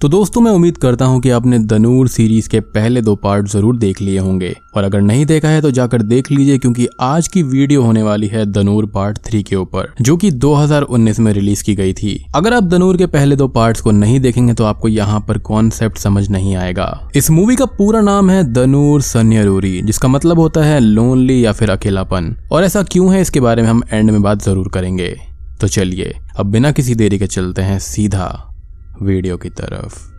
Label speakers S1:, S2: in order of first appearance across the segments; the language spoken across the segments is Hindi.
S1: तो दोस्तों, मैं उम्मीद करता हूँ कि आपने दनूर सीरीज़ के पहले दो पार्ट ज़रूर देख लिए होंगे। और अगर नहीं देखा है तो जाकर देख लीजिए, क्योंकि आज की वीडियो होने वाली है दनूर पार्ट थ्री के ऊपर, जो कि 2019 में रिलीज़ की गई थी। अगर आप दनूर के पहले दो पार्ट्स को नहीं देखेंगे तो आपको यहाँ पर कॉन्सेप्ट समझ नहीं आएगा। इस मूवी का पूरा नाम है दनूर सन्यरूरी जिसका मतलब होता है लोनली या फिर अकेलापन। और ऐसा क्यों है, इसके बारे में हम एंड में बात ज़रूर करेंगे। तो चलिए, अब बिना किसी देरी के चलते हैं सीधा। वीडियो की तरफ़।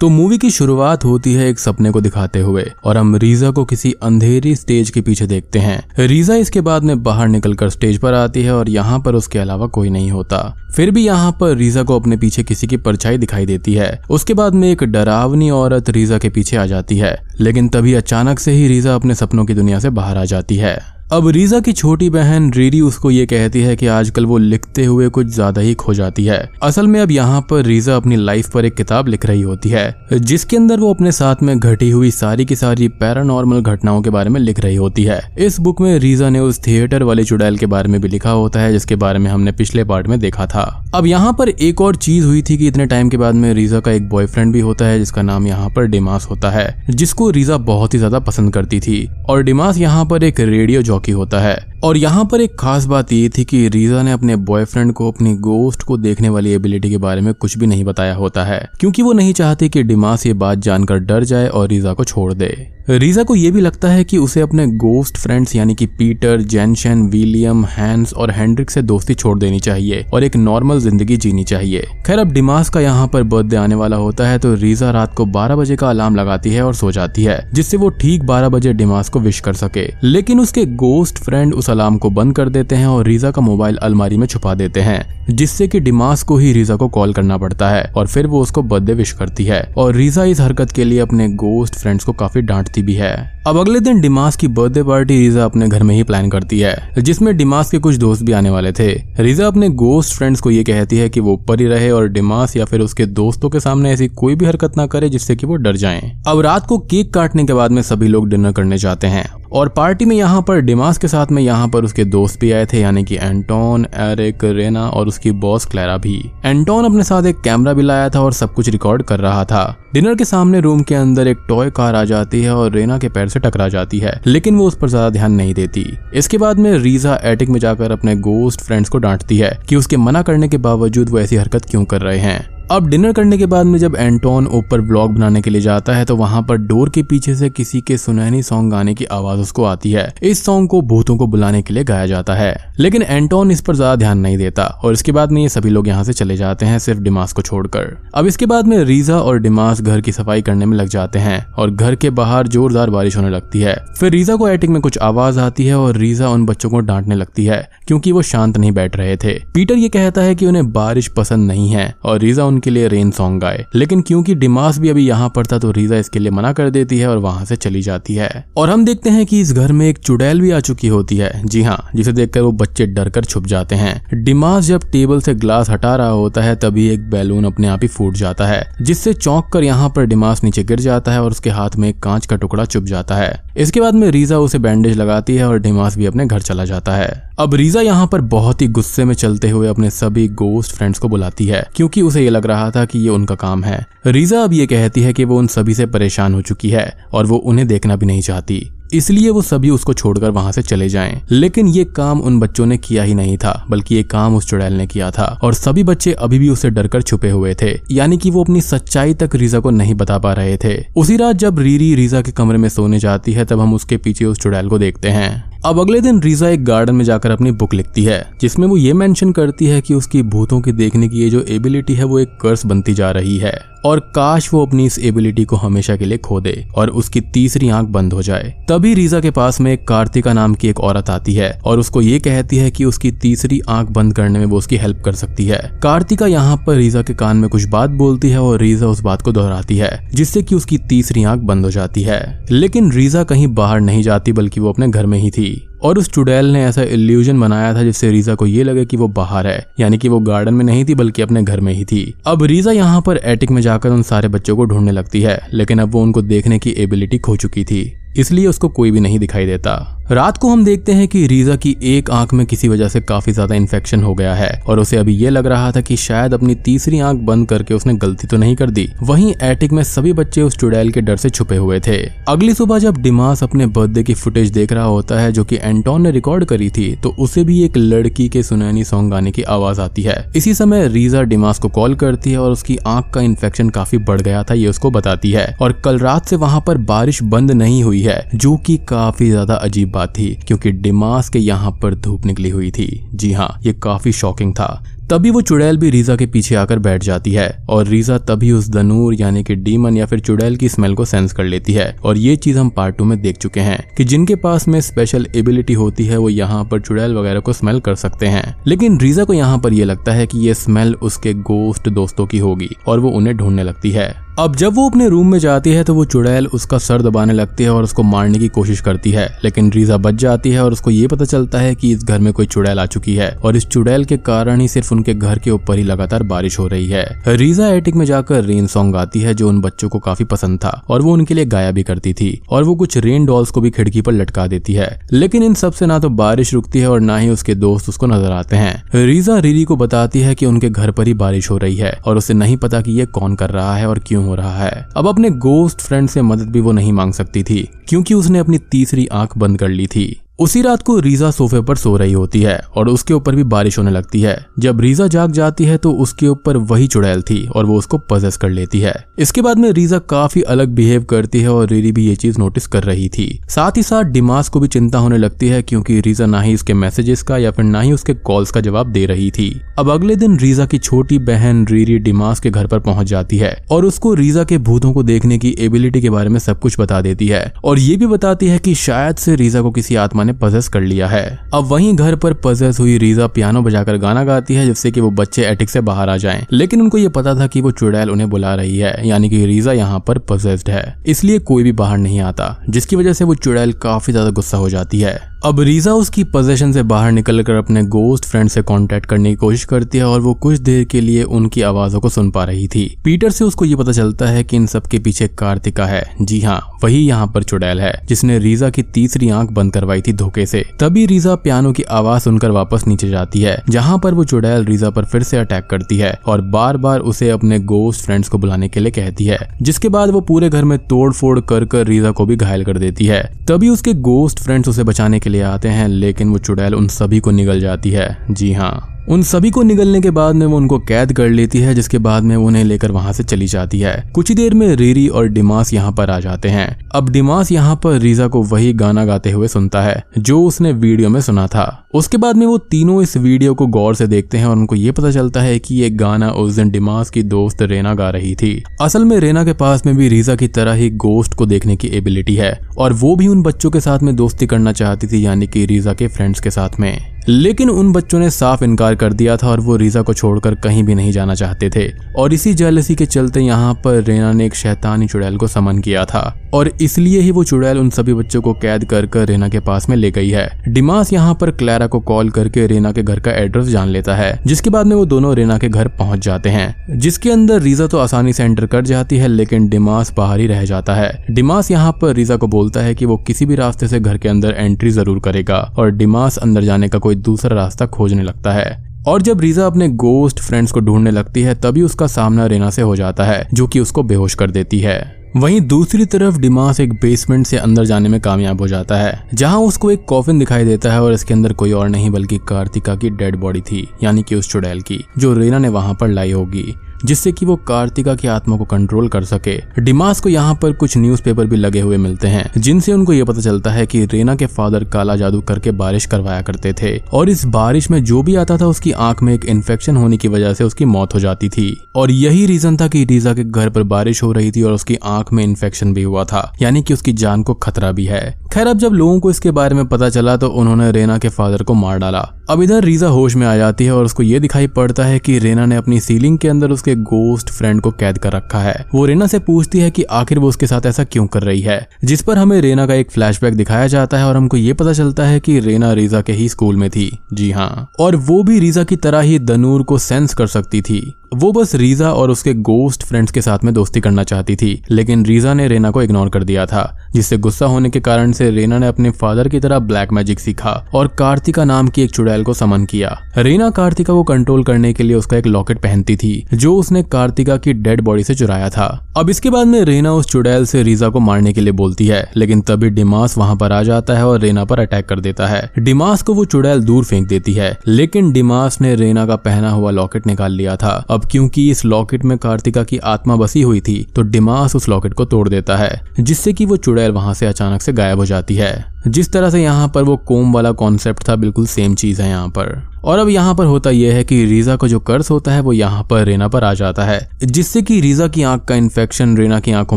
S1: तो मूवी की शुरुआत होती है एक सपने को दिखाते हुए, और हम रीजा को किसी अंधेरी स्टेज के पीछे देखते हैं। रीजा इसके बाद में बाहर निकलकर स्टेज पर आती है, और यहाँ पर उसके अलावा कोई नहीं होता। फिर भी यहाँ पर रीजा को अपने पीछे किसी की परछाई दिखाई देती है। उसके बाद में एक डरावनी औरत रीजा के पीछे आ जाती है। लेकिन तभी अचानक से ही रीजा अपने सपनों की दुनिया से बाहर आ जाती है। अब रीजा की छोटी बहन रीरी उसको ये कहती है कि आजकल वो लिखते हुए कुछ ज़्यादा ही खो जाती है। असल में अब यहाँ पर रीजा अपनी लाइफ पर एक किताब लिख रही होती है, जिसके अंदर वो अपने साथ में घटी हुई सारी की सारी पैरानॉर्मल घटनाओं के बारे में लिख रही होती है। इस बुक में रीजा ने उस थिएटर वाले चुड़ैल के बारे में भी लिखा होता है, जिसके बारे में हमने पिछले पार्ट में देखा था। अब यहाँ पर एक और चीज़ हुई थी कि इतने टाइम के बाद में रीजा का एक बॉयफ्रेंड भी होता है, जिसका नाम यहाँ पर डिमास होता है, जिसको रीजा बहुत ही ज़्यादा पसंद करती थी। और डिमास यहाँ पर एक रेडियो जॉकी होता है। और यहाँ पर एक खास बात ये थी कि रीजा ने अपने बॉयफ्रेंड को, अपनी गोस्ट को देखने वाली एबिलिटी के बारे में कुछ भी नहीं बताया होता है, क्योंकि वो नहीं चाहती कि डिमास ये बात जानकर डर जाए और रीजा को छोड़ दे। रीजा को यह भी लगता है कि उसे अपने गोस्ट फ्रेंड्स यानी कि पीटर जेनशन विलियम हैंस और हैंड्रिक से दोस्ती छोड़ देनी चाहिए और एक नॉर्मल ज़िंदगी जीनी चाहिए। खैर, अब डिमास का यहाँ पर बर्थडे आने वाला होता है तो रीजा रात को 12 बजे का अलार्म लगाती है और सो जाती है, जिससे वो ठीक 12 बजे डिमास को विश कर सके। लेकिन उसके गोस्ट फ्रेंड उस अलार्म को बंद कर देते हैं और रीजा का मोबाइल अलमारी में छुपा देते हैं, जिससे कि डिमास को ही रीजा को कॉल करना पड़ता है और फिर वो उसको बर्थडे विश करती है। और रीजा इस हरकत के लिए अपने गोस्ट फ्रेंड्स को काफ़ी डांटती भी है। अब अगले दिन डिमास की बर्थडे पार्टी रीजा अपने घर में ही प्लान करती है, जिसमें डिमास के कुछ दोस्त भी आने वाले थे। रीजा अपने गोस्ट फ्रेंड्स को ये कहती है कि वो ऊपर ही रहे और डिमास या फिर उसके दोस्तों के सामने ऐसी कोई भी हरकत ना करे जिससे कि वो डर जाएँ। अब रात को केक काटने के बाद में सभी लोग डिनर करने जाते हैं। और पार्टी में यहाँ पर, डिमास के साथ में यहाँ पर उसके दोस्त भी आए थे, यानी कि एंटोन, एरिक, रेना और उसकी बॉस क्लैरा भी। एंटोन अपने साथ एक कैमरा भी लाया था और सब कुछ रिकॉर्ड कर रहा था। डिनर के सामने रूम के अंदर एक टॉय कार आ जाती है और रेना के पैर से टकरा जाती है, लेकिन वो उस पर ज़्यादा ध्यान नहीं देती। इसके बाद में रीजा एटिक में जाकर अपने गोस्ट फ्रेंड्स को डांटती है कि उसके मना करने के बावजूद वो ऐसी हरकत क्यों कर रहे हैं। अब डिनर करने के बाद में जब एंटोन ऊपर ब्लॉग बनाने के लिए जाता है तो वहाँ पर डोर के पीछे से किसी के सुनहरी सॉन्ग गाने की आवाज़ उसको आती है। इस सॉन्ग को भूतों को बुलाने के लिए गाया जाता है। लेकिन एंटोन इस पर ज़्यादा ध्यान नहीं देता, और इसके बाद में ये सभी लोग यहाँ से चले जाते हैं सिर्फ़ डिमास को छोड़कर। अब इसके बाद में रीजा और डिमास घर की सफ़ाई करने में लग जाते हैं, और घर के बाहर जोरदार बारिश होने लगती है। फिर रीजा को एटिक में कुछ आवाज़ आती है, और रीजा उन बच्चों को डांटने लगती है, क्योंकि वो शांत नहीं बैठ रहे थे। पीटर ये कहता है कि उन्हें बारिश पसंद नहीं है, और रीजा उनके लिए रेन सॉन्ग गाए। लेकिन क्योंकि डिमास भी अभी यहाँ पर था तो रीजा इसके लिए मना कर देती है और वहाँ से चली जाती है। और हम देखते हैं कि इस घर में एक चुड़ैल भी आ चुकी होती है। जी हाँ जिसे देखकर वो बच्चे डर कर छुप जाते हैं। डिमास जब टेबल से ग्लास हटा रहा होता है, तभी एक बैलून अपने आप ही फूट जाता है, जिससे चौंक कर यहाँ पर डिमास नीचे गिर जाता है और उसके हाथ में एक कांच का टुकड़ा चुप जाता है। इसके बाद में रीजा उसे बैंडेज लगाती है और डिमास भी अपने घर चला जाता है। अब रीजा यहाँ पर बहुत ही गुस्से में चलते हुए अपने सभी गोस्ट फ्रेंड्स को बुलाती है, क्योंकि उसे ये लग रहा था कि ये उनका काम है। रीजा अब ये कहती है कि वो उन सभी से परेशान हो चुकी है और वो उन्हें देखना भी नहीं चाहती। इसलिए वो सभी उसको छोड़कर वहाँ से चले जाएँ। लेकिन ये काम उन बच्चों ने किया ही नहीं था, बल्कि ये काम उस चुड़ैल ने किया था, और सभी बच्चे अभी भी उसे डरकर छुपे हुए थे, यानी कि वो अपनी सच्चाई तक रीजा को नहीं बता पा रहे थे। उसी रात जब रीरी रीजा के कमरे में सोने जाती है, तब हम उसके पीछे उस चुड़ैल को देखते हैं। अब अगले दिन रीजा एक गार्डन में जाकर अपनी बुक लिखती है, जिसमें वो ये मेंशन करती है कि उसकी भूतों की देखने की ये जो एबिलिटी है वो एक कर्स बनती जा रही है, और काश वो अपनी इस एबिलिटी को हमेशा के लिए खो दे और उसकी तीसरी आँख बंद हो जाए। तभी रीजा के पास में कार्तिका नाम की एक औरत आती है, और उसको ये कहती है कि उसकी तीसरी आँख बंद करने में वो उसकी हेल्प कर सकती है। कार्तिका यहाँ पर रीजा के कान में कुछ बात बोलती है और रीजा उस बात को दोहराती है, जिससे की उसकी तीसरी आँख बंद हो जाती है। लेकिन रीजा कहीं बाहर नहीं जाती, बल्कि वो अपने घर में ही थी। और उस चुड़ैल ने ऐसा इल्यूजन बनाया था जिससे रीजा को ये लगे कि वो बाहर है, यानी कि वो गार्डन में नहीं थी, बल्कि अपने घर में ही थी। अब रीजा यहाँ पर एटिक में जाकर उन सारे बच्चों को ढूँढने लगती है, लेकिन अब वो उनको देखने की एबिलिटी खो चुकी थी। इसलिए उसको कोई भी नहीं दिखाई देता। रात को हम देखते हैं कि रीजा की एक आँख में किसी वजह से काफ़ी ज़्यादा इन्फेक्शन हो गया है, और उसे अभी ये लग रहा था कि शायद अपनी तीसरी आँख बंद करके उसने गलती तो नहीं कर दी। वहीं एटिक में सभी बच्चे उस चुड़ैल के डर से छुपे हुए थे। अगली सुबह जब डिमास अपने बर्थडे की फुटेज देख रहा होता है जो की एंटोन ने रिकॉर्ड करी थी तो उसे भी एक लड़की के सुनैनी सॉन्ग गाने की आवाज़ आती है। इसी समय रीजा डिमास को कॉल करती है और उसकी आँख का इन्फेक्शन काफ़ी बढ़ गया था, ये उसको बताती है। और कल रात से वहाँ पर बारिश बंद नहीं हुई है, जो की काफ़ी ज़्यादा अजीब बात थी, क्योंकि डिमास के यहाँ पर धूप निकली हुई थी। जी हाँ ये काफ़ी शॉकिंग था। तभी वो चुड़ैल भी रीजा के पीछे आकर बैठ जाती है, और रीजा तभी उस दनूर यानी कि डीमन या फिर चुड़ैल की स्मेल को सेंस कर लेती है। और ये चीज़ हम पार्ट टू में देख चुके हैं, कि जिनके पास में स्पेशल एबिलिटी होती है, वो यहाँ पर चुड़ैल वगैरह को स्मेल कर सकते हैं। लेकिन रीजा को यहाँ पर ये लगता है कि ये स्मेल उसके गोस्ट दोस्तों की होगी, और वो उन्हें ढूँढने लगती है। अब जब वो अपने रूम में जाती है तो वो चुड़ैल उसका सर दबाने लगती है और उसको मारने की कोशिश करती है, लेकिन रीजा बच जाती है और उसको ये पता चलता है कि इस घर में कोई चुड़ैल आ चुकी है और इस चुड़ैल के कारण ही सिर्फ़ उनके घर के ऊपर ही लगातार बारिश हो रही है। रीजा एटिक में जाकर रेन सॉन्ग गाती है जो उन बच्चों को काफ़ी पसंद था और वो उनके लिए गाया भी करती थी और वो कुछ रेन डॉल्स को भी खिड़की पर लटका देती है। लेकिन इन सबसे ना तो बारिश रुकती है और ना ही उसके दोस्त उसको नज़र आते हैं। रीजा रीरी को बताती है की उनके घर पर ही बारिश हो रही है और उसे नहीं पता की ये कौन कर रहा है और क्यों हो रहा है। अब अपने गोस्ट फ्रेंड से मदद भी वो नहीं मांग सकती थी, क्योंकि उसने अपनी तीसरी आँख बंद कर ली थी। उसी रात को रीजा सोफे पर सो रही होती है और उसके ऊपर भी बारिश होने लगती है। जब रीजा जाग जाती है तो उसके ऊपर वही चुड़ैल थी और वो उसको पजेस कर लेती है। इसके बाद में रीजा काफ़ी अलग बिहेव करती है और रीरी भी ये चीज़ नोटिस कर रही थी। साथ ही साथ डिमास को भी चिंता होने लगती है क्योंकि रीजा ना ही उसके मैसेजेस का या फिर ना ही उसके कॉल्स का जवाब दे रही थी। अब अगले दिन रीजा की छोटी बहन रीरी डिमास के घर पर पहुँच जाती है और उसको रीजा के भूतों को देखने की एबिलिटी के बारे में सब कुछ बता देती है। और ये भी बताती है की शायद से रीजा को किसी आत्मा ने पजेस कर लिया है। अब वहीं घर पर पजेस हुई रीजा पियानो बजाकर गाना गाती है, जिससे कि वो बच्चे एटिक से बाहर आ जाएँ। लेकिन उनको ये पता था कि वो चुड़ैल उन्हें बुला रही है, यानी कि रीजा यहाँ पर पजेस्ड है। इसलिए कोई भी बाहर नहीं आता, जिसकी वजह से वो चुड़ैल काफ़ी ज़्यादा गुस्सा हो जाती है। अब रीजा उसकी पोजीशन से बाहर निकलकर अपने गोस्ट फ्रेंड से कांटेक्ट करने की कोशिश करती है और वो कुछ देर के लिए उनकी आवाजों को सुन पा रही थी। पीटर से उसको ये पता चलता है कि इन सब के पीछे कार्तिका है। जी हाँ वही यहाँ पर चुड़ैल है, जिसने रीजा की तीसरी आँख बंद करवाई थी धोखे से। तभी रीजा पियानो की आवाज़ सुनकर वापस नीचे जाती है, जहाँ पर वो चुड़ैल रीजा पर फिर से अटैक करती है और बार बार उसे अपने गोस्ट फ्रेंड्स को बुलाने के लिए कहती है, जिसके बाद वो पूरे घर में तोड़ फोड़ कर रीजा को भी घायल कर देती है। तभी उसके गोस्ट फ्रेंड्स उसे बचाने के लिए आते हैं लेकिन वो चुड़ैल उन सभी को निगल जाती है। जी हाँ। उन सभी को निगलने के बाद में वो उनको कैद कर लेती है, जिसके बाद में वो उन्हें लेकर वहाँ से चली जाती है। कुछ ही देर में रीरी और डिमास यहाँ पर आ जाते हैं। अब डिमास यहाँ पर रीजा को वही गाना गाते हुए सुनता है, जो उसने वीडियो में सुना था। उसके बाद में वो तीनों इस वीडियो को गौर से देखते हैं और उनको ये पता चलता है कि ये गाना उस दिन डिमास की दोस्त रेना गा रही थी। असल में रेना के पास में भी रीजा की तरह ही गोस्ट को देखने की एबिलिटी है, और वो भी उन बच्चों के साथ में दोस्ती करना चाहती थी, यानी कि रीजा के फ्रेंड्स के साथ में। लेकिन उन बच्चों ने साफ़ इनकार कर दिया था और वो रीजा को छोड़कर कहीं भी नहीं जाना चाहते थे। और इसी जेलसी के चलते यहाँ पर रेना ने एक शैतानी चुड़ैल को समन किया था। और इसलिए ही वो चुड़ैल उन सभी बच्चों को कैद कर कर रेना के पास में ले गई है। डिमास यहाँ पर क्लैरा को कॉल करके रेना के घर का एड्रेस जान लेता है, जिसके बाद में वो दोनों रेना के घर पहुँच जाते हैं। जिसके अंदर रीजा तो आसानी से एंटर कर जाती है, लेकिन डिमास बाहर ही रह जाता है। डिमास यहाँ पर रीजा को बोलता है की वो किसी भी रास्ते से घर के अंदर एंट्री ज़रूर करेगा, और डिमास अंदर जाने का कोई दूसरा रास्ता खोजने लगता है। और जब रीजा अपने गोस्ट फ्रेंड्स को ढूँढने लगती है, तभी उसका सामना रेना से हो जाता है, जो कि उसको बेहोश कर देती है। वहीं दूसरी तरफ़ डिमास एक बेसमेंट से अंदर जाने में कामयाब हो जाता है, जहाँ उसको एक कॉफिन दिखाई देता है और इसके अंदर कोई और नहीं, बल्कि कार्तिका की डेड बॉडी थी, यानी कि उस चुड़ैल की, जो रेना ने वहाँ पर लाई होगी। जिससे कि वो कार्तिका की आत्मा को कंट्रोल कर सके। डिमास को यहाँ पर कुछ न्यूज़पेपर भी लगे हुए मिलते हैं, जिनसे उनको ये पता चलता है कि रेना के फादर काला जादू करके बारिश करवाया करते थे। और इस बारिश में जो भी आता था, उसकी आँख में एक इन्फेक्शन होने की वजह से उसकी मौत हो जाती थी। और यही रीजन था कि रीजा के घर पर बारिश हो रही थी और उसकी आँख में इन्फेक्शन भी हुआ था, यानी कि उसकी जान को खतरा भी है। खैर, अब जब लोगों को इसके बारे में पता चला तो उन्होंने रेना के फादर को मार डाला। अब इधर रीजा होश में आ जाती है और उसको ये दिखाई पड़ता है कि रेना ने अपनी सीलिंग के अंदर उसके गोस्ट फ्रेंड को कैद कर रखा है। वो रेना से पूछती है कि आखिर वो उसके साथ ऐसा क्यों कर रही है? जिस पर हमें रेना का एक फ्लैशबैक दिखाया जाता है और हमको ये पता चलता है कि रेना रीजा के ही स्कूल में थी। जी हाँ। और वो भी रीजा की तरह ही दनूर को सेंस कर सकती थी। वो बस रीजा और उसके गोस्ट फ्रेंड्स के साथ में दोस्ती करना चाहती थी, लेकिन रीजा ने रेना को इग्नोर कर दिया था, जिससे गुस्सा होने के कारण से रेना ने अपने फादर की तरह ब्लैक मैजिक सीखा और कार्तिका नाम की एक चुड़ैल को समन किया। रेना कार्तिका को कंट्रोल करने के लिए उसका एक लॉकेट पहनती थी, जो उसने कार्तिका की डेड बॉडी से चुराया था। अब इसके बाद में रेना उस चुड़ैल से रीजा को मारने के लिए बोलती है, लेकिन तभी डिमास वहाँ पर आ जाता है और रेना पर अटैक कर देता है। डिमास को वो चुड़ैल दूर फेंक देती है, लेकिन डिमास ने रेना का पहना हुआ लॉकेट निकाल लिया था। अब क्योंकि इस लॉकेट में कार्तिका की आत्मा बसी हुई थी तो डिमास उस लॉकेट को तोड़ देता है, जिससे कि वो चुड़ैल वहाँ से अचानक से गायब हो जाती है। जिस तरह से यहाँ पर वो कोम वाला कॉन्सेप्ट था, बिल्कुल सेम चीज़ है यहाँ पर। और अब यहाँ पर होता यह है कि रीजा का जो कर्ज होता है वो यहाँ पर रेना पर आ जाता है, जिससे कि रीजा की आँख का इन्फेक्शन रेना की आँखों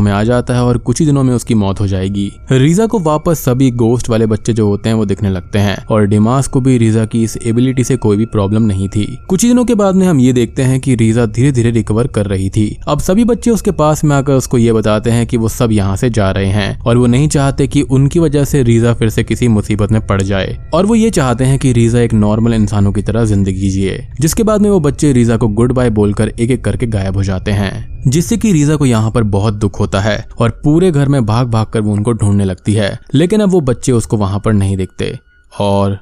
S1: में आ जाता है और कुछ ही दिनों में उसकी मौत हो जाएगी। रीजा को वापस सभी गोस्ट वाले बच्चे जो होते हैं वो दिखने लगते हैं और डिमास को भी रीजा की इस एबिलिटी से कोई भी प्रॉब्लम नहीं थी। कुछ ही दिनों के बाद में हम ये देखते हैं कि रीजा धीरे धीरे रिकवर कर रही थी। अब सभी बच्चे उसके पास में आकर उसको ये बताते हैं कि वो सब यहाँ से जा रहे हैं और वो नहीं चाहते कि उनकी वजह से रीजा फिर से किसी मुसीबत में पड़ जाए। और वो ये चाहते हैं कि रीजा एक नॉर्मल इंसानों की तरह ज़िंदगी जिए, जिसके बाद में वो बच्चे रीजा को गुड बाय बोलकर एक एक करके गायब हो जाते हैं, जिससे कि रीजा को यहाँ पर बहुत दुख होता है और पूरे घर में भाग भाग कर वो उनको ढूँढने लगती है, लेकिन अब वो बच्चे उसको वहाँ पर नहीं दिखते और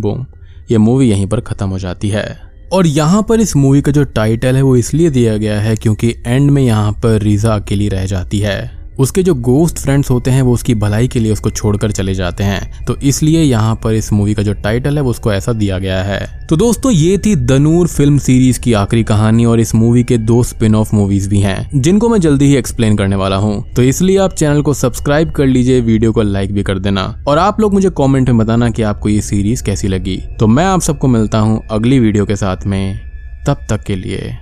S1: बूम ये मूवी यहीं पर खत्म हो जाती है। और यहाँ पर इस मूवी का जो टाइटल है वो इसलिए दिया गया है क्योंकि एंड में यहाँ पर रीजा अकेली रह जाती है। उसके जो गोस्ट फ्रेंड्स होते हैं, वो उसकी भलाई के लिए उसको छोड़कर चले जाते हैं। तो इसलिए यहाँ पर इस मूवी का जो टाइटल है, वो उसको ऐसा दिया गया है। तो दोस्तों, ये थी दनूर फ़िल्म सीरीज़ की आखिरी कहानी और इस मूवी के दो स्पिन ऑफ़ मूवीज़ भी हैं, जिनको मैं जल्दी ही एक्सप्लेन करने वाला हूँ। तो इसलिए आप चैनल को सब्सक्राइब कर लीजिए वीडियो को लाइक भी कर देना। और आप लोग मुझे कॉमेंट में बताना की आपको ये सीरीज़ कैसी लगी। तो मैं आप सबको मिलता हूँ अगली वीडियो के साथ में। तब तक के लिए।